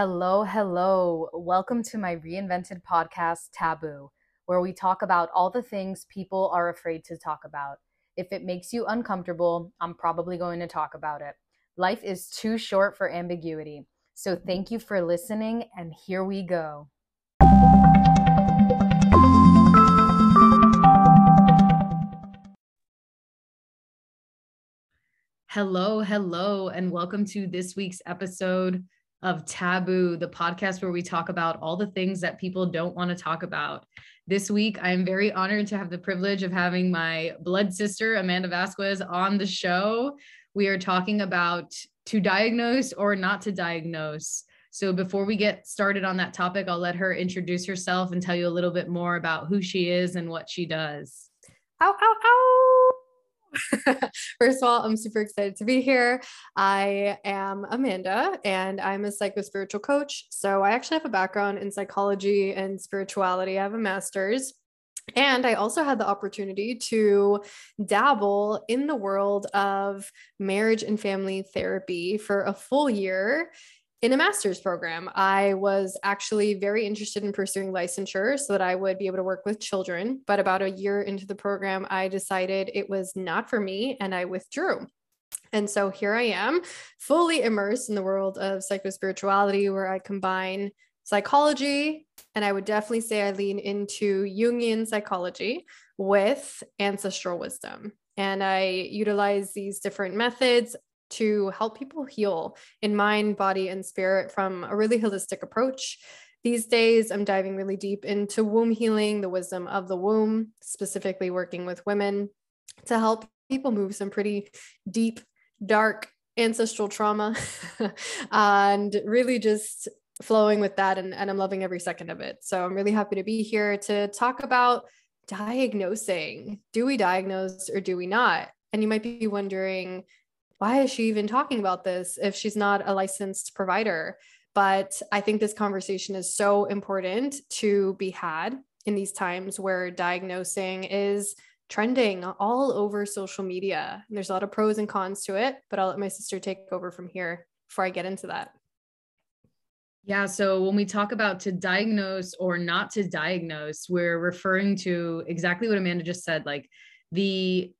Hello, hello. Welcome to my reinvented podcast, Taboo, where we talk about all the things people are afraid to talk about. If it makes you uncomfortable, I'm probably going to talk about it. Life is too short for ambiguity. So thank you for listening, and here we go. Hello, hello, and welcome to this week's episode of Taboo, the podcast where we talk about all the things that people don't want to talk about. This week, I am very honored to have the privilege of having my blood sister, Amanda Vasquez, on the show. We are talking about to diagnose or not to diagnose. So, before we get started on that topic, I'll let her introduce herself and tell you a little bit more about who she is and what she does. Ow, ow, ow. First of all, I'm super excited to be here. I am Amanda and I'm a psychospiritual coach. So I actually have a background in psychology and spirituality. I have a master's. And I also had the opportunity to dabble in the world of marriage and family therapy for a full year in a master's program. I was actually very interested in pursuing licensure so that I would be able to work with children. But about a year into the program, I decided it was not for me and I withdrew. And so here I am, fully immersed in the world of psychospirituality, where I combine psychology, and I would definitely say I lean into Jungian psychology with ancestral wisdom. And I utilize these different methods to help people heal in mind, body, and spirit from a really holistic approach. These days, I'm diving really deep into womb healing, the wisdom of the womb, specifically working with women to help people move some pretty deep, dark ancestral trauma and really just flowing with that. And, and I'm loving every second of it. So I'm really happy to be here to talk about diagnosing. Do we diagnose or do we not? And you might be wondering, why is she even talking about this if she's not a licensed provider? But I think this conversation is so important to be had in these times where diagnosing is trending all over social media. And there's a lot of pros and cons to it, but I'll let my sister take over from here before I get into that. Yeah. So when we talk about to diagnose or not to diagnose, we're referring to exactly what Amanda just said, like the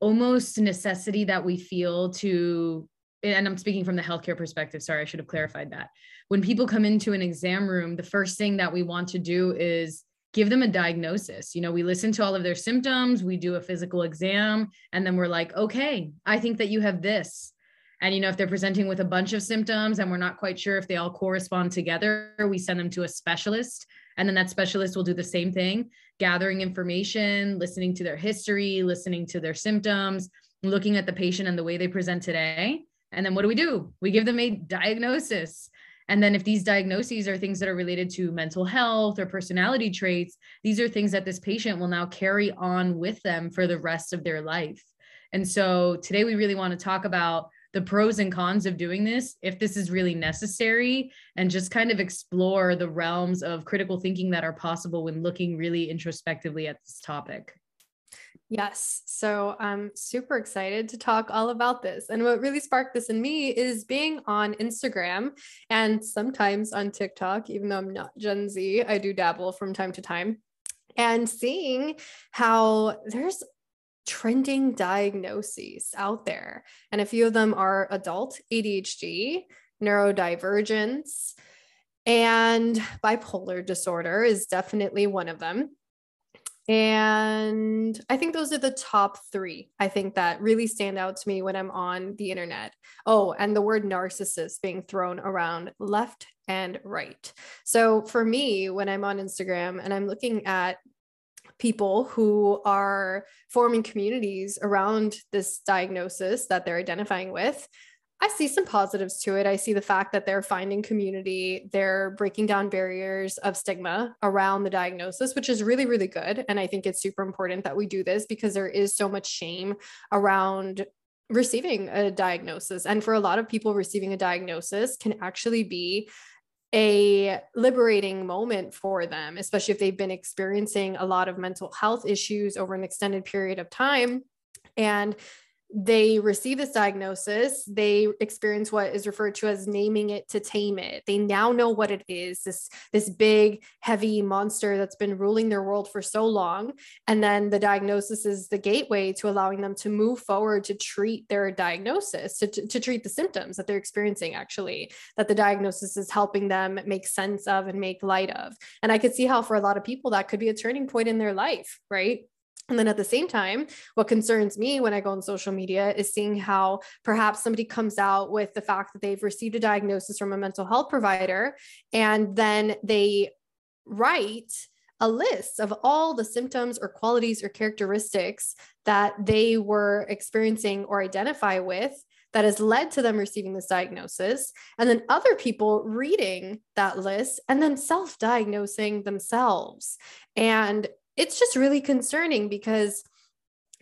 almost necessity that we feel to and I'm speaking from the healthcare perspective. Sorry, I should have clarified that. When people come into an exam room, the first thing that we want to do is give them a diagnosis. You know, we listen to all of their symptoms, we do a physical exam, and then we're like, okay, I think that you have this. And, you know, if they're presenting with a bunch of symptoms and we're not quite sure if they all correspond together, we send them to a specialist. And then that specialist will do the same thing gathering information, listening to their history, listening to their symptoms, looking at the patient and the way they present today. And then what do we do? We give them a diagnosis. And then if these diagnoses are things that are related to mental health or personality traits, these are things that this patient will now carry on with them for the rest of their life. And so today we really want to talk about the pros and cons of doing this, if this is really necessary, and just kind of explore the realms of critical thinking that are possible when looking really introspectively at this topic. Yes. So I'm super excited to talk all about this. And what really sparked this in me is being on Instagram and sometimes on TikTok, even though I'm not Gen Z, I do dabble from time to time. And seeing how there's trending diagnoses out there. And a few of them are adult ADHD, neurodivergence, and bipolar disorder is definitely one of them. And I think those are the top three, I think that really stand out to me when I'm on the internet. Oh, and the word narcissist being thrown around left and right. So for me, when I'm on Instagram and I'm looking at people who are forming communities around this diagnosis that they're identifying with. I see some positives to it. I see the fact that they're finding community, they're breaking down barriers of stigma around the diagnosis, which is really, really good. And I think it's super important that we do this because there is so much shame around receiving a diagnosis. And for a lot of people, receiving a diagnosis can actually be a liberating moment for them, especially if they've been experiencing a lot of mental health issues over an extended period of time. And they receive this diagnosis they experience what is referred to as naming it to tame it. They now know what it is this this big heavy monster that's been ruling their world for so long. And then the diagnosis is the gateway to allowing them to move forward to treat their diagnosis to, to, to treat the symptoms that they're experiencing actually that the diagnosis is helping them make sense of and make light of. And i could see how for a lot of people that could be a turning point in their life right and then at the same time, what concerns me when I go on social media is seeing how perhaps somebody comes out with the fact that they've received a diagnosis from a mental health provider and then they write a list of all the symptoms or qualities or characteristics that they were experiencing or identify with that has led to them receiving this diagnosis. And then other people reading that list and then self diagnosing themselves. And it's just really concerning because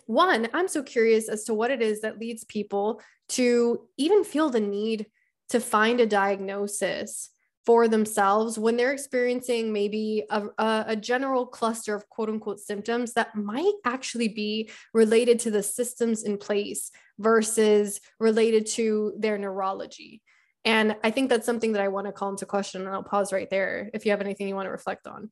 one, I'm so curious as to what it is that leads people to even feel the need to find a diagnosis for themselves when they're experiencing maybe a, a, a, general cluster of quote unquote symptoms that might actually be related to the systems in place versus related to their neurology. And I think that's something that I want to call into question. And I'll pause right there if you have anything you want to reflect on.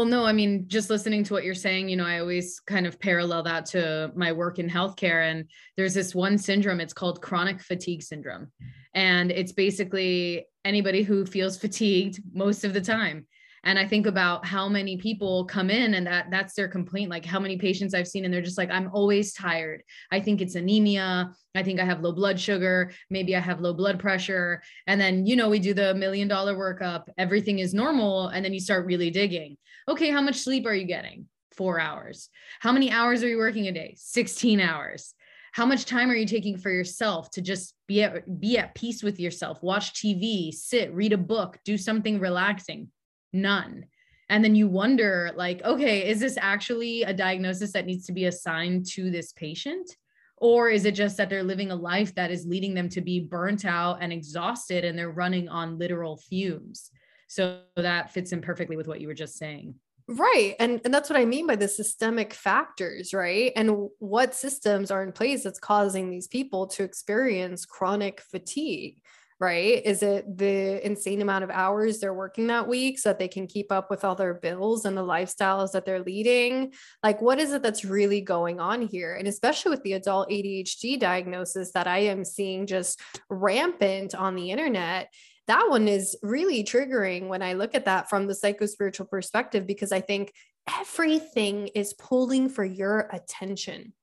Well, no, I mean, just listening to what you're saying, you know, I always kind of parallel that to my work in healthcare. And there's this one syndrome, it's called chronic fatigue syndrome. And it's basically anybody who feels fatigued most of the time and i think about how many people come in and that that's their complaint like how many patients i've seen and they're just like i'm always tired. I think it's anemia. I think i have low blood sugar. Maybe i have low blood pressure. And then you know we do the million dollar workup. Everything is normal. And then you start really digging. Okay how much sleep are you getting? 4 hours. How many hours are you working a day? 16 hours. How much time are you taking for yourself to just be at be at peace with yourself? Watch tv sit read a book do something relaxing none. And then you wonder like okay is this actually a diagnosis that needs to be assigned to this patient? Or is it just that they're living a life that is leading them to be burnt out and exhausted and they're running on literal fumes? So that fits in perfectly with what you were just saying. Right. And and that's what i mean by the systemic factors right? And what systems are in place that's causing these people to experience chronic fatigue right? Is it the insane amount of hours they're working that week so that they can keep up with all their bills and the lifestyles that they're leading? Like, what is it that's really going on here? And especially with the adult ADHD diagnosis that I am seeing just rampant on the internet. That one is really triggering when I look at that from the psychospiritual perspective because I think everything is pulling for your attention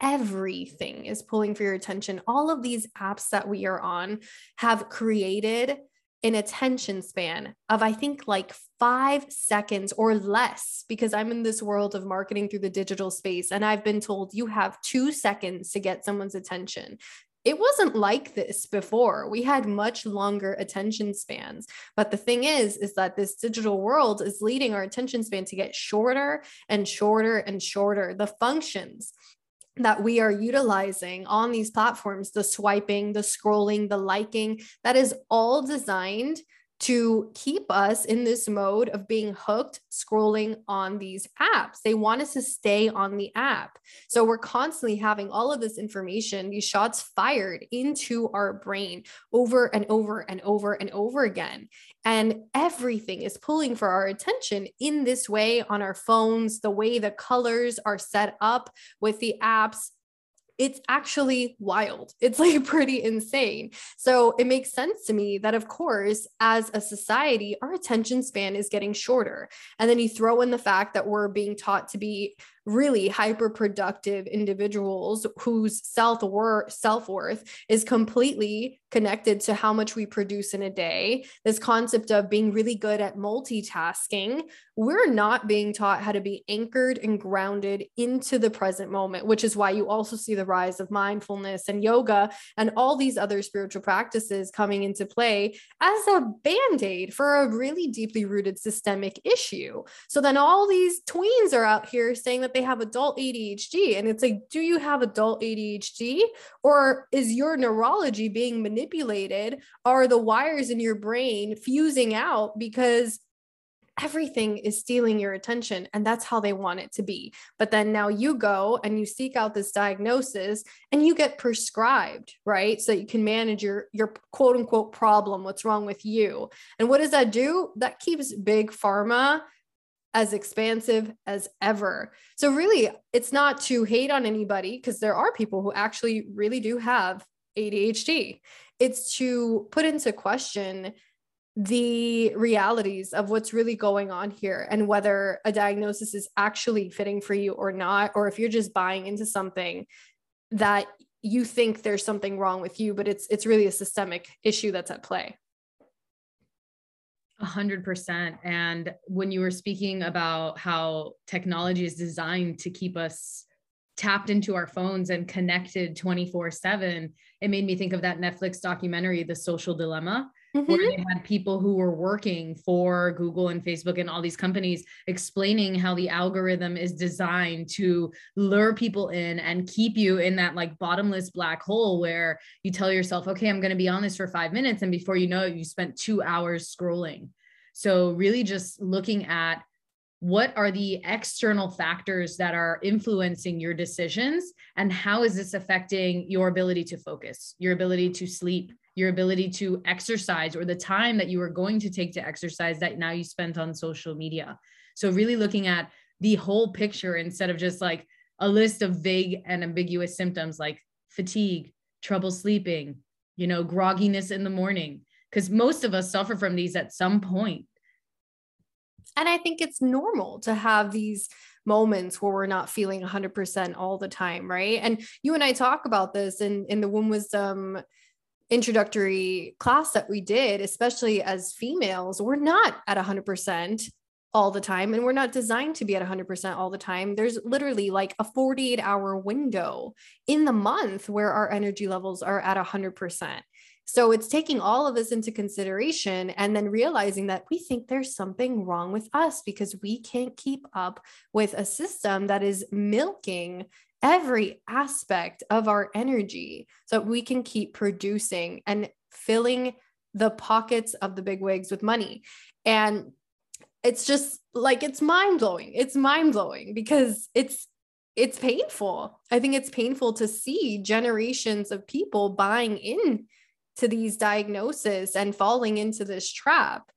everything is pulling for your attention. All of these apps that we are on have created an attention span of, I think, like five seconds or less, because I'm in this world of marketing through the digital space. And I've been told you have two seconds to get someone's attention. It wasn't like this before. We had much longer attention spans. But the thing is, is that this digital world is leading our attention span to get shorter and shorter and shorter. The functions that we are utilizing on these platforms the swiping, the scrolling, the liking that is all designed to keep us in this mode of being hooked scrolling on these apps. They want us to stay on the app. So we're constantly having all of this information, these shots fired into our brain over and over and over and over again. And everything is pulling for our attention in this way on our phones, the way the colors are set up with the apps, it's actually wild. It's like pretty insane. So it makes sense to me that, of course, as a society, our attention span is getting shorter. And then you throw in the fact that we're being taught to be really hyper productive individuals whose self-worth self-worth is completely connected to how much we produce in a day. This concept of being really good at multitasking we're not being taught how to be anchored and grounded into the present moment which is why you also see the rise of mindfulness and yoga and all these other spiritual practices coming into play as a band-aid for a really deeply rooted systemic issue. So then all these tweens are out here saying that that they have adult ADHD. And it's like, do you have adult ADHD? Or is your neurology being manipulated? Are the wires in your brain fusing out because everything is stealing your attention and that's how they want it to be but then now you go and you seek out this diagnosis and you get prescribed right so you can manage your your quote unquote problem what's wrong with you and what does that do that keeps big pharma as expansive as ever. So, really, it's not to hate on anybody because there are people who actually really do have ADHD. It's to put into question the realities of what's really going on here and whether a diagnosis is actually fitting for you or not, or if you're just buying into something that you think there's something wrong with you, but it's it's really a systemic issue that's at play. A hundred percent. And when you were speaking about how technology is designed to keep us tapped into our phones and connected 24 7, it made me think of that Netflix documentary, The Social Dilemma, mm-hmm. where they had people who were working for Google and Facebook and all these companies explaining how the algorithm is designed to lure people in and keep you in that like bottomless black hole where you tell yourself, okay, I'm going to be on this for five minutes. And before you know it, you spent two hours scrolling. So, really just looking at what are the external factors that are influencing your decisions and how is this affecting your ability to focus your ability to sleep your ability to exercise or the time that you are going to take to exercise that now you spent on social media so really looking at the whole picture instead of just like a list of vague and ambiguous symptoms like fatigue trouble sleeping you know grogginess in the morning because most of us suffer from these at some point. point and I think it's normal to have these moments where we're not feeling 100% all the time, right? And you and I talk about this in in the womb wisdom introductory class that we did, especially as females, we're not at 100% all the time and we're not designed to be at 100% all the time. There's literally like a 48 hour window in the month where our energy levels are at 100%. So it's taking all of this into consideration and then realizing that we think there's something wrong with us because we can't keep up with a system that is milking every aspect of our energy so that we can keep producing and filling the pockets of the big wigs with money. And it's just like it's mind blowing. It's mind blowing because it's it's painful. I think it's painful to see generations of people buying in to these diagnoses and falling into this trap.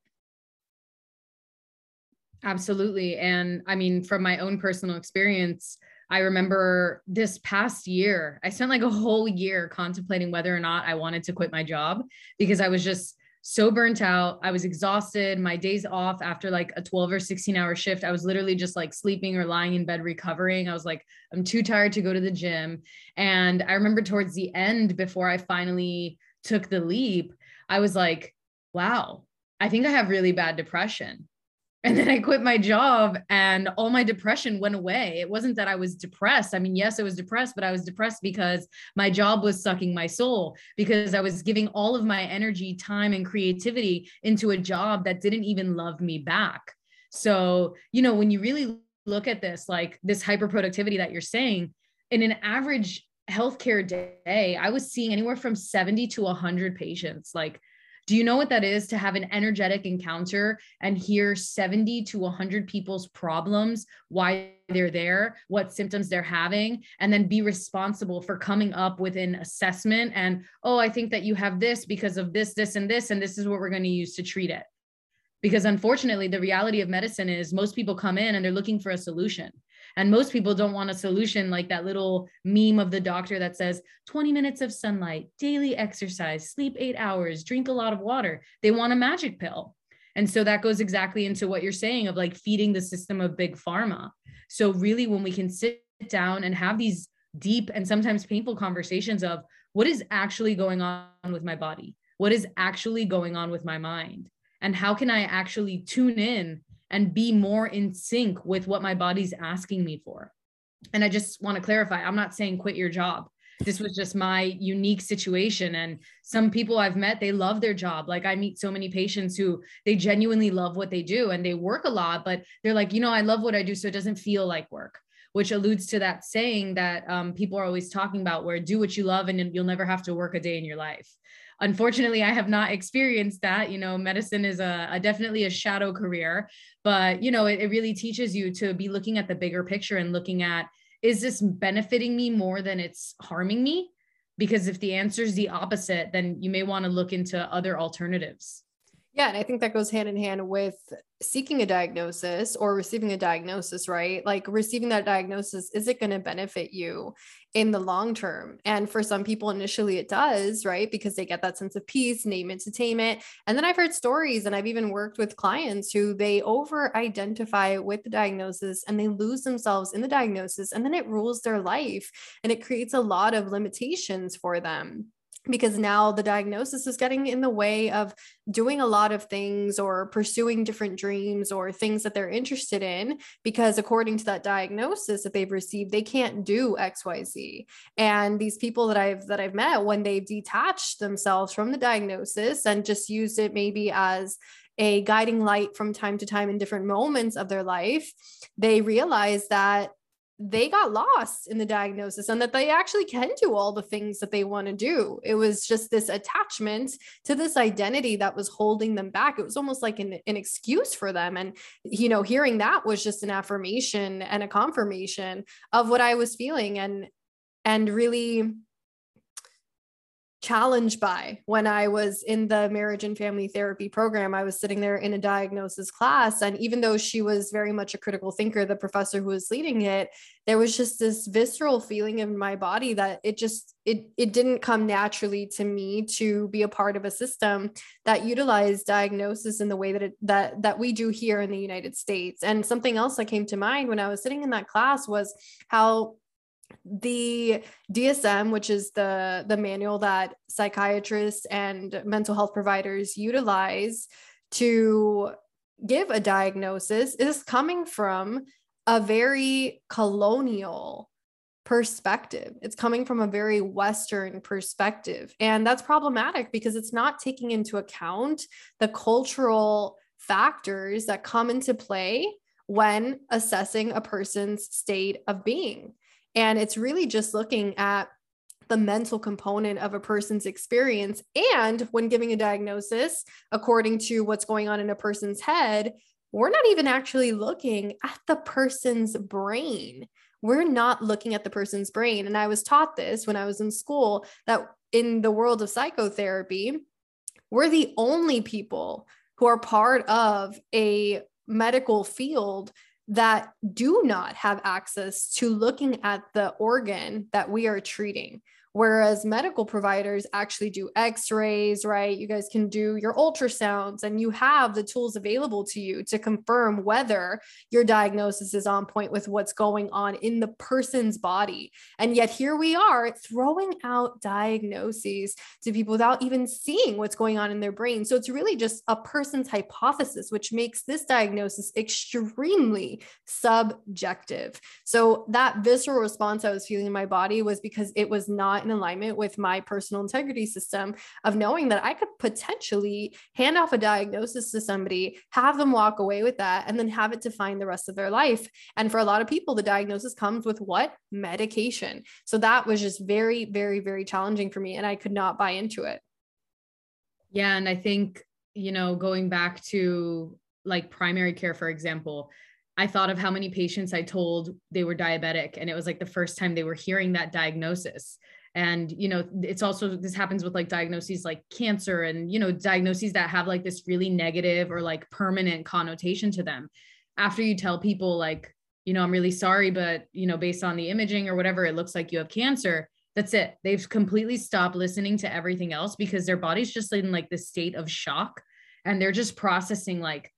Absolutely. And I mean, from my own personal experience, I remember this past year, I spent like a whole year contemplating whether or not I wanted to quit my job because I was just so burnt out. I was exhausted. My days off after like a 12 or 16 hour shift, I was literally just like sleeping or lying in bed recovering. I was like, I'm too tired to go to the gym. And I remember towards the end, before I finally took the leap, I was like, wow, I think I have really bad depression. And then I quit my job and all my depression went away. It wasn't that I was depressed. I mean, yes, I was depressed, but I was depressed because my job was sucking my soul, because I was giving all of my energy, time, and creativity into a job that didn't even love me back. So, you know, when you really look at this, like this hyper productivity that you're saying, in an average healthcare day, I was seeing anywhere from 70 to 100 patients. Like, do you know what that is to have an energetic encounter and hear 70 to 100 people's problems, why they're there, what symptoms they're having, and then be responsible for coming up with an assessment and, oh, I think that you have this because of this, this, and this, and this is what we're going to use to treat it. Because unfortunately, the reality of medicine is most people come in and they're looking for a solution. And most people don't want a solution like that little meme of the doctor that says 20 minutes of sunlight, daily exercise, sleep eight hours, drink a lot of water. They want a magic pill. And so that goes exactly into what you're saying of like feeding the system of big pharma. So, really, when we can sit down and have these deep and sometimes painful conversations of what is actually going on with my body? What is actually going on with my mind? And how can I actually tune in and be more in sync with what my body's asking me for. And I just want to clarify I'm not saying quit your job. This was just my unique situation. And some people I've met, they love their job. Like I meet so many patients who they genuinely love what they do and they work a lot, but they're like, you know, I love what I do. So it doesn't feel like work which alludes to that saying that um, people are always talking about where do what you love and you'll never have to work a day in your life unfortunately i have not experienced that. You know medicine is a, a definitely a shadow career but you know it, it really teaches you to be looking at the bigger picture and looking at is this benefiting me more than it's harming me? Because if the answer is the opposite then you may want to look into other alternatives yeah, and I think that goes hand in hand with seeking a diagnosis or receiving a diagnosis, right? Like receiving that diagnosis, is it going to benefit you in the long term? And for some people, initially it does, right? Because they get that sense of peace, name entertainment. And then I've heard stories and I've even worked with clients who they over identify with the diagnosis and they lose themselves in the diagnosis and then it rules their life and it creates a lot of limitations for them because now the diagnosis is getting in the way of doing a lot of things or pursuing different dreams or things that they're interested in because according to that diagnosis that they've received they can't do xyz and these people that i've that i've met when they've detached themselves from the diagnosis and just used it maybe as a guiding light from time to time in different moments of their life they realize that they got lost in the diagnosis and that they actually can do all the things that they want to do. It was just this attachment to this identity that was holding them back. It was almost like an, an excuse for them. And, you know, hearing that was just an affirmation and a confirmation of what I was feeling and, and really challenged by when I was in the marriage and family therapy program. I was sitting there in a diagnosis class. And even though she was very much a critical thinker, the professor who was leading it, there was just this visceral feeling in my body that it just it it didn't come naturally to me to be a part of a system that utilized diagnosis in the way that it that that we do here in the United States. And something else that came to mind when I was sitting in that class was how the DSM, which is the the manual that psychiatrists and mental health providers utilize to give a diagnosis, is coming from a very colonial perspective. It's coming from a very Western perspective. And that's problematic because it's not taking into account the cultural factors that come into play when assessing a person's state of being. And it's really just looking at the mental component of a person's experience. And when giving a diagnosis, according to what's going on in a person's head, we're not even actually looking at the person's brain. We're not looking at the person's brain. And I was taught this when I was in school that in the world of psychotherapy, we're the only people who are part of a medical field that do not have access to looking at the organ that we are treating. Whereas medical providers actually do x rays, right? You guys can do your ultrasounds and you have the tools available to you to confirm whether your diagnosis is on point with what's going on in the person's body. And yet here we are throwing out diagnoses to people without even seeing what's going on in their brain. So it's really just a person's hypothesis, which makes this diagnosis extremely subjective. So that visceral response I was feeling in my body was because it was not in alignment with my personal integrity system of knowing that I could potentially hand off a diagnosis to somebody, have them walk away with that, and then have it define the rest of their life. And for a lot of people, the diagnosis comes with what? Medication. So that was just very, very, very challenging for me. And I could not buy into it. Yeah. And I think, you know, going back to like primary care, for example, I thought of how many patients I told they were diabetic, and it was like the first time they were hearing that diagnosis and you know it's also this happens with like diagnoses like cancer and you know diagnoses that have like this really negative or like permanent connotation to them. After you tell people like you know i'm really sorry but you know based on the imaging or whatever it looks like you have cancer that's it. They've completely stopped listening to everything else because their body's just in like this state of shock and they're just processing like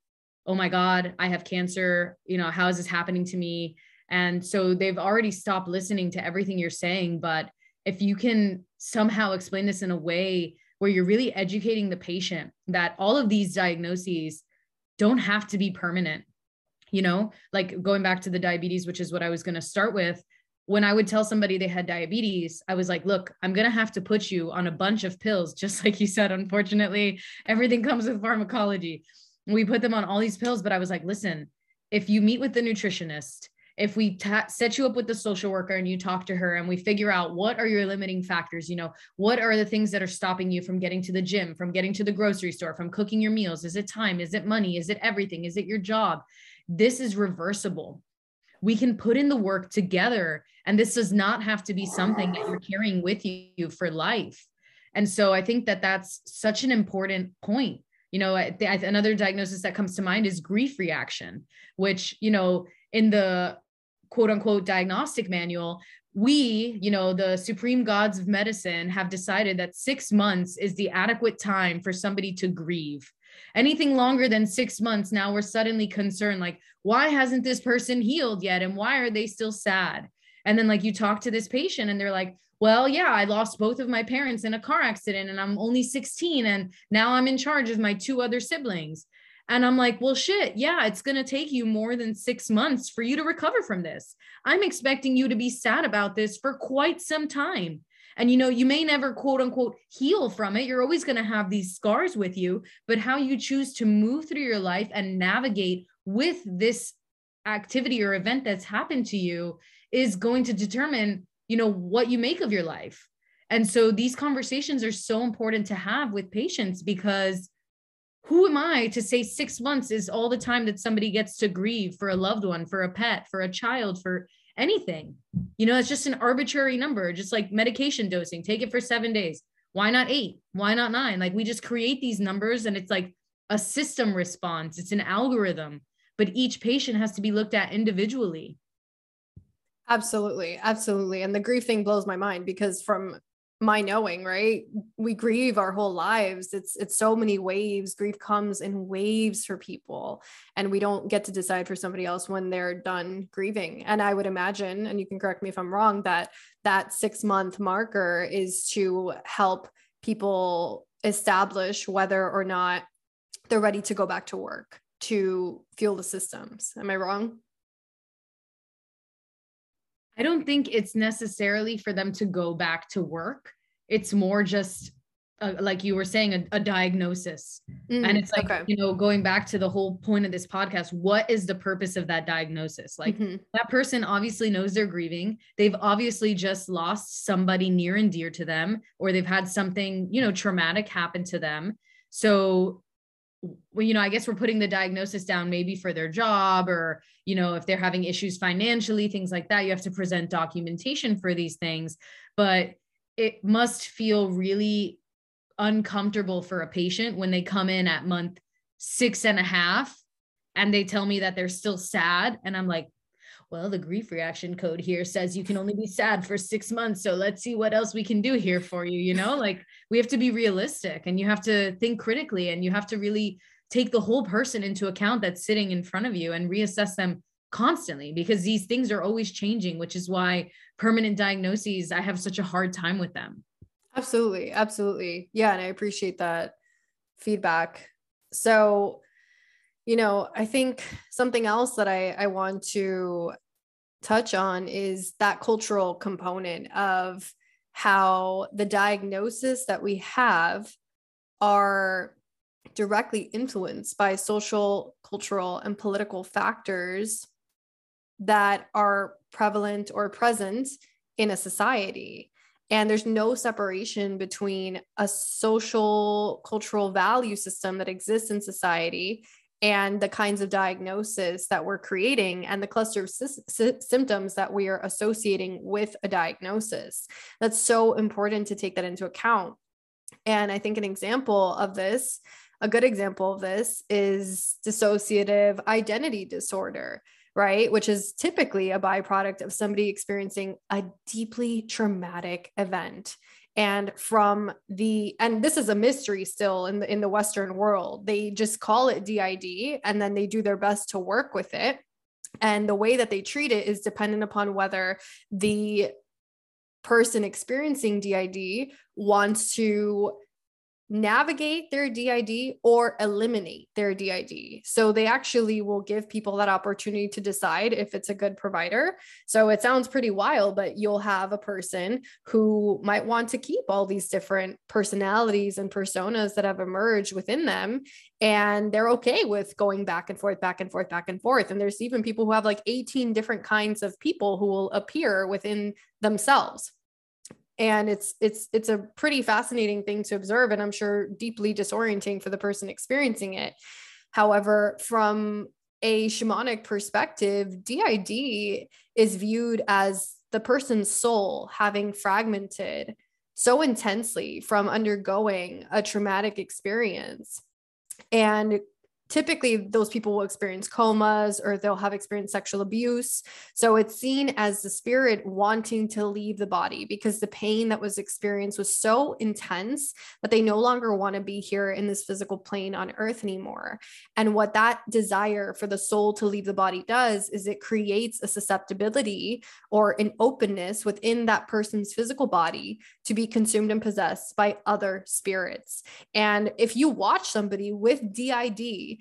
oh my god i have cancer. You know how is this happening to me? And so they've already stopped listening to everything you're saying but if you can somehow explain this in a way where you're really educating the patient that all of these diagnoses don't have to be permanent you know? Like going back to the diabetes which is what i was going to start with when i would tell somebody they had diabetes i was like look i'm going to have to put you on a bunch of pills just like you said unfortunately everything comes with pharmacology. We put them on all these pills but i was like listen if you meet with the nutritionist if we set you up with the social worker and you talk to her and we figure out what are your limiting factors you know what are the things that are stopping you from getting to the gym from getting to the grocery store from cooking your meals? Is it time? Is it money? Is it everything? Is it your job? This is reversible. We can put in the work together and this does not have to be something that you're carrying with you for life. And so i think that that's such an important point. You know another diagnosis that comes to mind is grief reaction which you know in the quote unquote diagnostic manual we you know the supreme gods of medicine have decided that 6 months is the adequate time for somebody to grieve. Anything longer than 6 months now we're suddenly concerned like why hasn't this person healed yet? And why are they still sad? And then like you talk to this patient and they're like well yeah i lost both of my parents in a car accident and i'm only 16 and now i'm in charge of my two other siblings and i'm like well shit yeah it's going to take you more than 6 months for you to recover from this. I'm expecting you to be sad about this for quite some time. And you know you may never quote unquote heal from it. You're always going to have these scars with you. But how you choose to move through your life and navigate with this activity or event that's happened to you is going to determine you know what you make of your life. And so these conversations are so important to have with patients because who am i to say 6 months is all the time that somebody gets to grieve for a loved one for a pet for a child for anything? You know it's just an arbitrary number just like medication dosing. Take it for 7 days. Why not 8 why not 9 like we just create these numbers and it's like a system response. It's an algorithm but each patient has to be looked at individually. Absolutely. Absolutely. And the grief thing blows my mind because from my knowing, right? We grieve our whole lives. It's it's so many waves. Grief comes in waves for people and we don't get to decide for somebody else when they're done grieving. And I would imagine and you can correct me if I'm wrong that that 6 month marker is to help people establish whether or not they're ready to go back to work to fuel the systems. Am I wrong? I don't think it's necessarily for them to go back to work. It's more just uh, like you were saying, a, a diagnosis. Mm, and it's like, okay. you know, going back to the whole point of this podcast, what is the purpose of that diagnosis? Like mm-hmm. that person obviously knows they're grieving. They've obviously just lost somebody near and dear to them, or they've had something, you know, traumatic happen to them. So well, you know, I guess we're putting the diagnosis down maybe for their job or, you know, if they're having issues financially, things like that, you have to present documentation for these things. But it must feel really uncomfortable for a patient when they come in at month six and a half and they tell me that they're still sad. And I'm like, well, the grief reaction code here says you can only be sad for six months. So let's see what else we can do here for you. You know, like we have to be realistic and you have to think critically and you have to really take the whole person into account that's sitting in front of you and reassess them constantly because these things are always changing, which is why permanent diagnoses, I have such a hard time with them. Absolutely. Absolutely. Yeah. And I appreciate that feedback. So, you know, I think something else that I, I want to touch on is that cultural component of how the diagnosis that we have are directly influenced by social, cultural, and political factors that are prevalent or present in a society. And there's no separation between a social, cultural value system that exists in society and the kinds of diagnosis that we're creating and the cluster of sy- sy- symptoms that we are associating with a diagnosis. That's so important to take that into account. And I think an example of this, a good example of this, is dissociative identity disorder, right? Which is typically a byproduct of somebody experiencing a deeply traumatic event and from the and this is a mystery still in the in the western world. They just call it DID and then they do their best to work with it. And the way that they treat it is dependent upon whether the person experiencing DID wants to navigate their DID or eliminate their DID. So they actually will give people that opportunity to decide if it's a good provider. So it sounds pretty wild, but you'll have a person who might want to keep all these different personalities and personas that have emerged within them. And they're okay with going back and forth, back and forth, back and forth. And there's even people who have like 18 different kinds of people who will appear within themselves and it's it's it's a pretty fascinating thing to observe and i'm sure deeply disorienting for the person experiencing it. However from a shamanic perspective DID is viewed as the person's soul having fragmented so intensely from undergoing a traumatic experience. And typically those people will experience comas or they'll have experienced sexual abuse. So it's seen as the spirit wanting to leave the body because the pain that was experienced was so intense that they no longer want to be here in this physical plane on earth anymore. And what that desire for the soul to leave the body does is it creates a susceptibility or an openness within that person's physical body to be consumed and possessed by other spirits. And if you watch somebody with DID,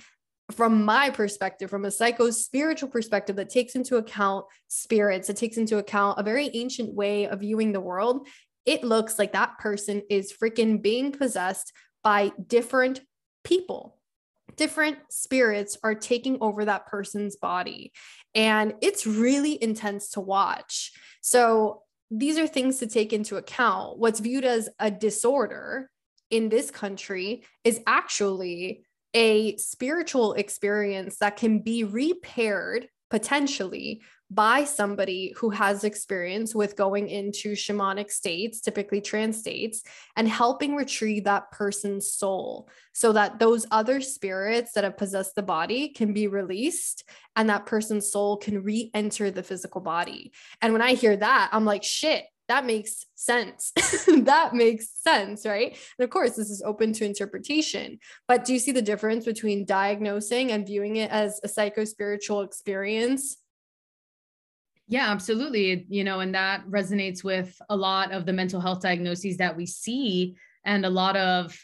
from my perspective, from a psycho spiritual perspective that takes into account spirits, it takes into account a very ancient way of viewing the world, it looks like that person is freaking being possessed by different people. Different spirits are taking over that person's body. And it's really intense to watch. So, these are things to take into account. What's viewed as a disorder in this country is actually a spiritual experience that can be repaired potentially by somebody who has experience with going into shamanic states, typically trance states, and helping retrieve that person's soul so that those other spirits that have possessed the body can be released and that person's soul can re enter the physical body. And when I hear that, I'm like, shit, that makes sense. that makes sense, right? And of course, this is open to interpretation. But do you see the difference between diagnosing and viewing it as a psycho spiritual experience? Yeah, absolutely. You know, and that resonates with a lot of the mental health diagnoses that we see and a lot of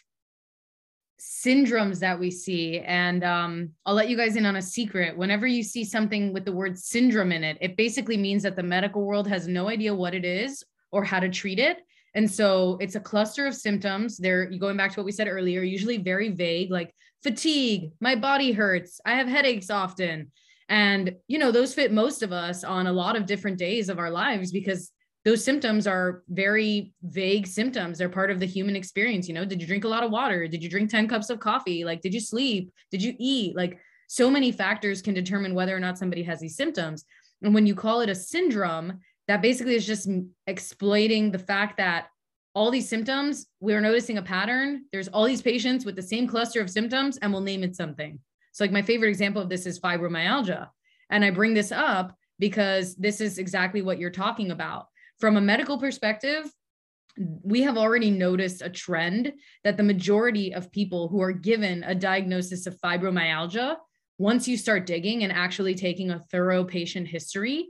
syndromes that we see. And um, I'll let you guys in on a secret. Whenever you see something with the word syndrome in it, it basically means that the medical world has no idea what it is or how to treat it. And so it's a cluster of symptoms. They're going back to what we said earlier, usually very vague, like fatigue, my body hurts, I have headaches often. And, you know, those fit most of us on a lot of different days of our lives because those symptoms are very vague symptoms. They're part of the human experience. You know, did you drink a lot of water? Did you drink 10 cups of coffee? Like, did you sleep? Did you eat? Like, so many factors can determine whether or not somebody has these symptoms. And when you call it a syndrome, that basically is just exploiting the fact that all these symptoms, we're noticing a pattern. There's all these patients with the same cluster of symptoms, and we'll name it something. So, like, my favorite example of this is fibromyalgia. And I bring this up because this is exactly what you're talking about. From a medical perspective, we have already noticed a trend that the majority of people who are given a diagnosis of fibromyalgia, once you start digging and actually taking a thorough patient history,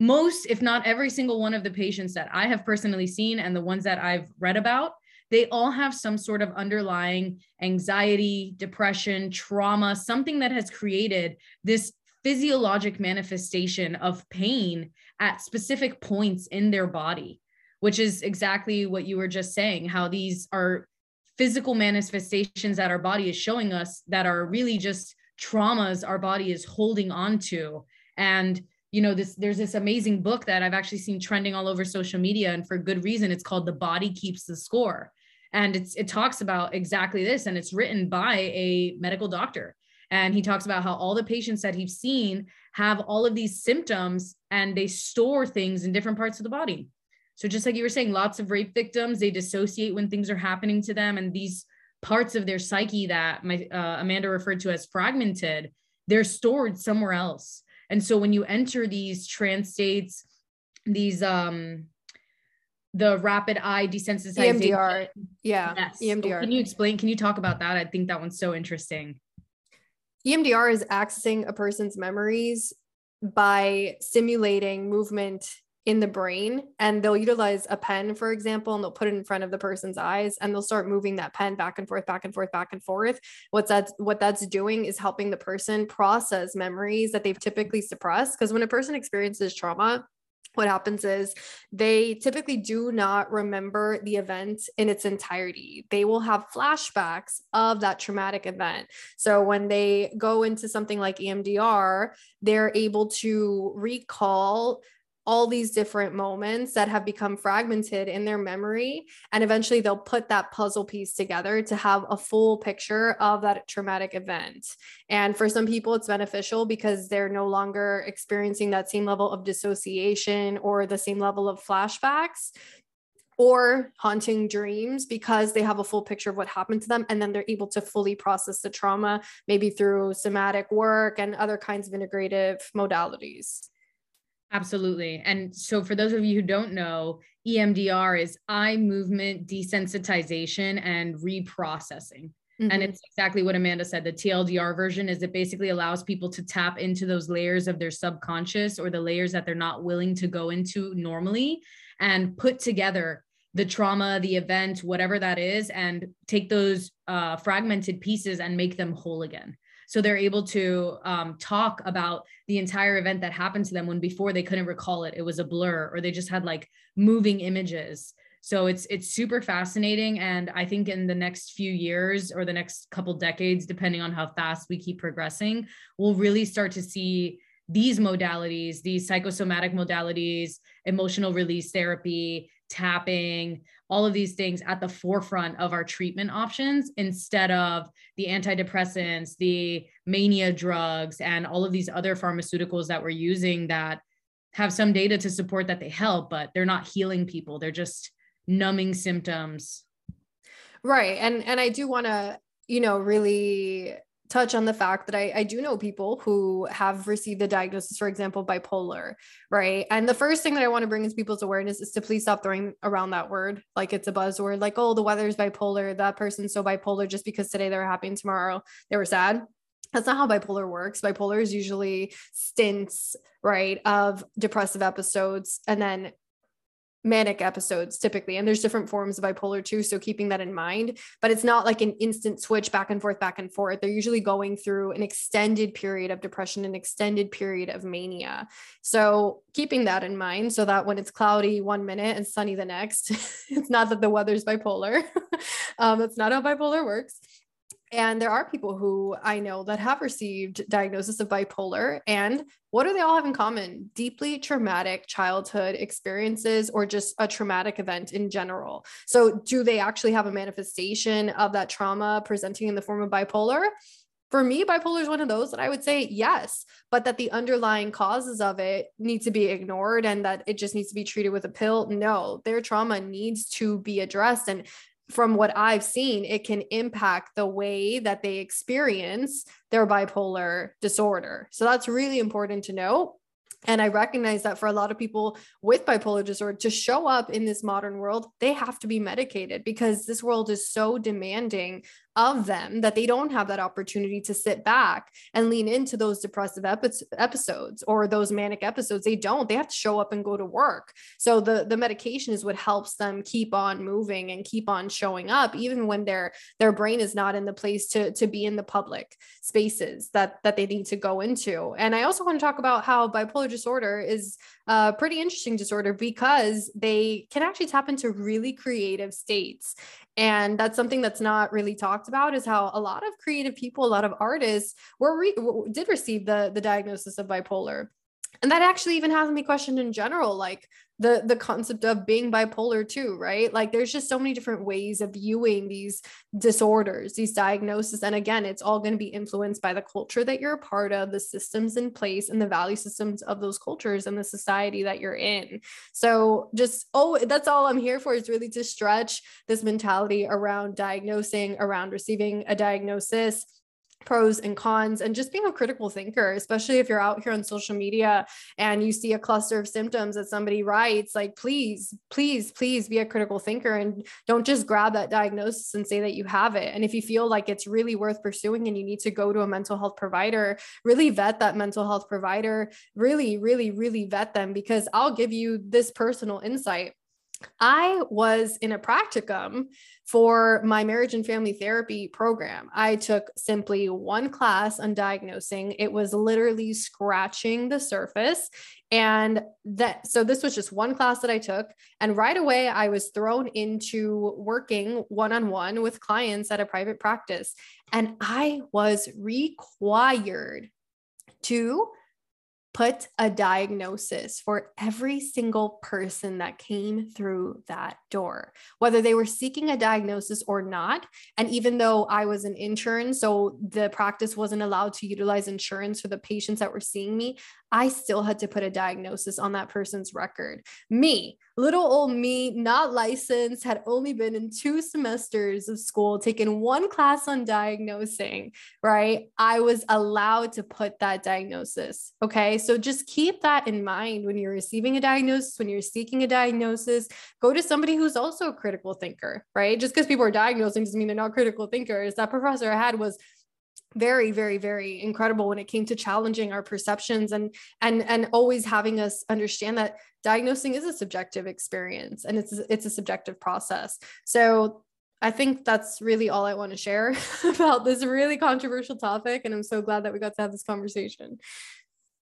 most, if not every single one of the patients that I have personally seen and the ones that I've read about, they all have some sort of underlying anxiety, depression, trauma, something that has created this physiologic manifestation of pain at specific points in their body, which is exactly what you were just saying, how these are physical manifestations that our body is showing us that are really just traumas our body is holding on to. And you know this there's this amazing book that i've actually seen trending all over social media and for good reason it's called the body keeps the score. And it's it talks about exactly this and it's written by a medical doctor. And he talks about how all the patients that he's seen have all of these symptoms and they store things in different parts of the body. So just like you were saying lots of rape victims they dissociate when things are happening to them and these parts of their psyche that my uh, amanda referred to as fragmented they're stored somewhere else and so when you enter these trance states, these um the rapid eye desensitization. EMDR. Yeah. Yes. EMDR. can you explain? Can you talk about that? I think that one's so interesting. EMDR is accessing a person's memories by simulating movement in the brain and they'll utilize a pen for example and they'll put it in front of the person's eyes and they'll start moving that pen back and forth back and forth back and forth what's that what that's doing is helping the person process memories that they've typically suppressed because when a person experiences trauma what happens is they typically do not remember the event in its entirety. They will have flashbacks of that traumatic event. So when they go into something like EMDR, they're able to recall all these different moments that have become fragmented in their memory. And eventually they'll put that puzzle piece together to have a full picture of that traumatic event. And for some people, it's beneficial because they're no longer experiencing that same level of dissociation or the same level of flashbacks or haunting dreams because they have a full picture of what happened to them and then they're able to fully process the trauma maybe through somatic work and other kinds of integrative modalities Absolutely. And so, for those of you who don't know, EMDR is eye movement desensitization and reprocessing. Mm-hmm. And it's exactly what Amanda said. The TLDR version is it basically allows people to tap into those layers of their subconscious or the layers that they're not willing to go into normally and put together the trauma, the event, whatever that is, and take those uh, fragmented pieces and make them whole again. So they're able to um, talk about the entire event that happened to them when before they couldn't recall it. It was a blur or they just had like moving images. So it's it's super fascinating, and I think in the next few years or the next couple decades, depending on how fast we keep progressing, we'll really start to see these modalities, these psychosomatic modalities, emotional release therapy, tapping, all of these things at the forefront of our treatment options instead of the antidepressants, the mania drugs, and all of these other pharmaceuticals that we're using that have some data to support that they help, but they're not healing people. They're just numbing symptoms. Right. And and I do want to, you know, really touch on the fact that I, I do know people who have received the diagnosis, for example, bipolar, right? And the first thing that I want to bring is people's awareness is to please stop throwing around that word like it's a buzzword, like, oh, the weather's bipolar, that person's so bipolar just because today they were happy and tomorrow they were sad. That's not how bipolar works. Bipolar is usually stints, right, of depressive episodes and then manic episodes typically and there's different forms of bipolar too so keeping that in mind but it's not like an instant switch back and forth back and forth. They're usually going through an extended period of depression an extended period of mania. So keeping that in mind so that when it's cloudy one minute and sunny the next it's not that the weather's bipolar. Um, that's not how bipolar works and there are people who I know that have received diagnosis of bipolar. And what do they all have in common? Deeply traumatic childhood experiences or just a traumatic event in general. So, do they actually have a manifestation of that trauma presenting in the form of bipolar? For me, bipolar is one of those that I would say yes, but that the underlying causes of it need to be ignored and that it just needs to be treated with a pill. No, their trauma needs to be addressed. And from what I've seen, it can impact the way that they experience their bipolar disorder. So that's really important to know. And I recognize that for a lot of people with bipolar disorder to show up in this modern world, they have to be medicated because this world is so demanding of them that they don't have that opportunity to sit back and lean into those depressive epi- episodes or those manic episodes. They don't. They have to show up and go to work. So the the medication is what helps them keep on moving and keep on showing up even when their their brain is not in the place to to be in the public spaces that that they need to go into. And i also want to talk about how bipolar disorder is a pretty interesting disorder because they can actually tap into really creative states and that's something that's not really talked about is how a lot of creative people a lot of artists were re- did receive the the diagnosis of bipolar and that actually even has me questioned in general like the the concept of being bipolar too right? Like there's just so many different ways of viewing these disorders these diagnoses. And again it's all going to be influenced by the culture that you're a part of the systems in place and the value systems of those cultures and the society that you're in. So just oh that's all i'm here for is really to stretch this mentality around diagnosing around receiving a diagnosis pros and cons and just being a critical thinker especially if you're out here on social media and you see a cluster of symptoms that somebody writes like please please please be a critical thinker and don't just grab that diagnosis and say that you have it. And if you feel like it's really worth pursuing and you need to go to a mental health provider really vet that mental health provider. Really really really vet them because I'll give you this personal insight I was in a practicum for my marriage and family therapy program. I took simply one class on diagnosing. It was literally scratching the surface. And that, so this was just one class that I took. And right away, I was thrown into working one on one with clients at a private practice. And I was required to put a diagnosis for every single person that came through that door, whether they were seeking a diagnosis or not. And even though I was an intern, so the practice wasn't allowed to utilize insurance for the patients that were seeing me, I still had to put a diagnosis on that person's record. Me, little old me, not licensed, had only been in two semesters of school, taken one class on diagnosing, right? I was allowed to put that diagnosis. Okay. So just keep that in mind when you're receiving a diagnosis, when you're seeking a diagnosis, go to somebody who's also a critical thinker, right? Just because people are diagnosing doesn't mean they're not critical thinkers. That professor I had was very very very incredible when it came to challenging our perceptions and and and always having us understand that diagnosing is a subjective experience and it's it's a subjective process. So i think that's really all i want to share about this really controversial topic and i'm so glad that we got to have this conversation.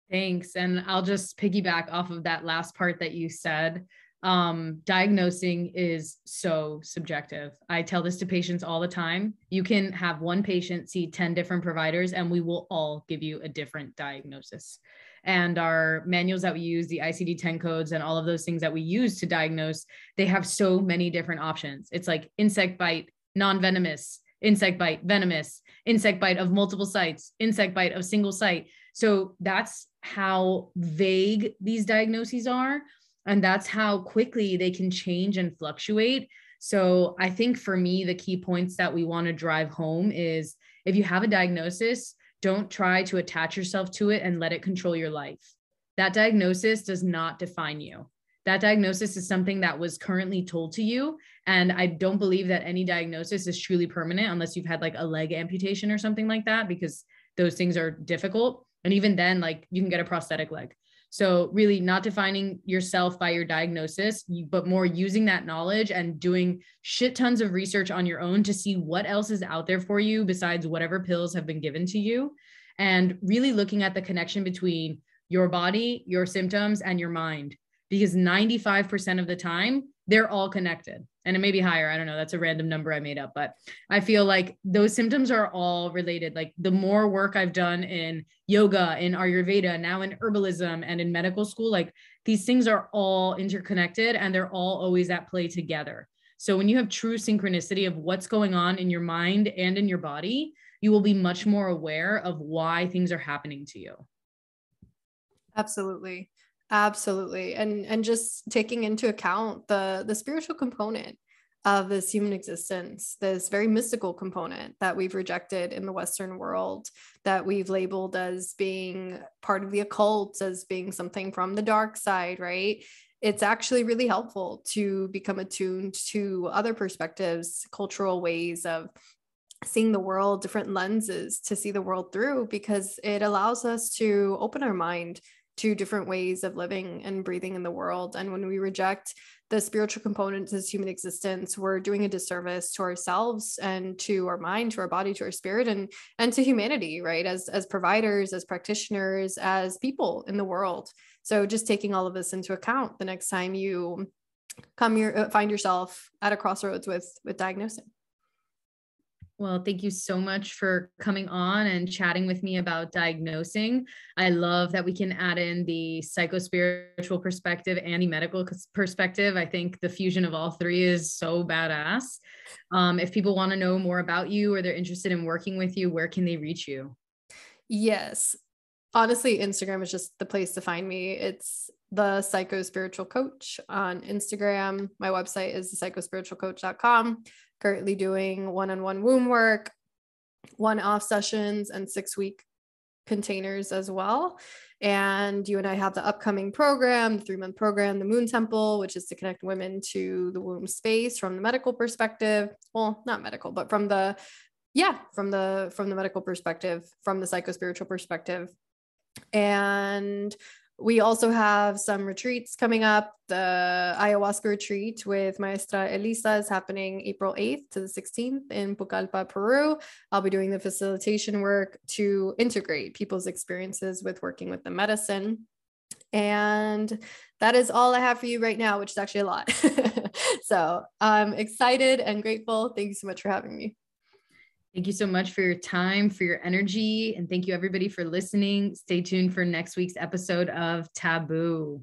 Thanks. And i'll just piggyback off of that last part that you said um, diagnosing is so subjective. I tell this to patients all the time. You can have one patient see 10 different providers, and we will all give you a different diagnosis. And our manuals that we use, the ICD 10 codes, and all of those things that we use to diagnose, they have so many different options. It's like insect bite, non venomous, insect bite, venomous, insect bite of multiple sites, insect bite of single site. So that's how vague these diagnoses are and that's how quickly they can change and fluctuate. So i think for me the key points that we want to drive home is if you have a diagnosis don't try to attach yourself to it and let it control your life. That diagnosis does not define you. That diagnosis is something that was currently told to you. And i don't believe that any diagnosis is truly permanent unless you've had like a leg amputation or something like that because those things are difficult. And even then like you can get a prosthetic leg so, really, not defining yourself by your diagnosis, but more using that knowledge and doing shit tons of research on your own to see what else is out there for you besides whatever pills have been given to you. And really looking at the connection between your body, your symptoms, and your mind. Because 95% of the time, they're all connected. And it may be higher. I don't know. That's a random number i made up but i feel like those symptoms are all related. Like the more work i've done in yoga in ayurveda now in herbalism and in medical school like these things are all interconnected and they're all always at play together. So when you have true synchronicity of what's going on in your mind and in your body you will be much more aware of why things are happening to you. Absolutely Absolutely. And and just taking into account the the spiritual component of this human existence, this very mystical component that we've rejected in the Western world, that we've labeled as being part of the occult, as being something from the dark side, right? It's actually really helpful to become attuned to other perspectives, cultural ways of seeing the world, different lenses to see the world through, because it allows us to open our mind two different ways of living and breathing in the world. And when we reject the spiritual components of human existence, we're doing a disservice to ourselves and to our mind, to our body, to our spirit, and and to humanity, right? As as providers, as practitioners, as people in the world. So just taking all of this into account the next time you come here, uh, find yourself at a crossroads with with diagnosing. Well, thank you so much for coming on and chatting with me about diagnosing. I love that we can add in the psychospiritual perspective and the medical perspective. I think the fusion of all three is so badass. Um, if people want to know more about you or they're interested in working with you, where can they reach you? Yes. Honestly, Instagram is just the place to find me. It's the psycho spiritual coach on Instagram. My website is psychospiritualcoach.com currently doing one on one womb work, one off sessions and six week containers as well. And you and I have the upcoming program, the three month program, the Moon Temple, which is to connect women to the womb space from the medical perspective. Well, not medical, but from the yeah, from the from the medical perspective, from the psychospiritual perspective. And we also have some retreats coming up. The ayahuasca retreat with Maestra Elisa is happening April 8th to the 16th in Pucallpa, Peru. I'll be doing the facilitation work to integrate people's experiences with working with the medicine. And that is all I have for you right now, which is actually a lot. so I'm excited and grateful. Thank you so much for having me. Thank you so much for your time, for your energy, and thank you everybody for listening. Stay tuned for next week's episode of Taboo.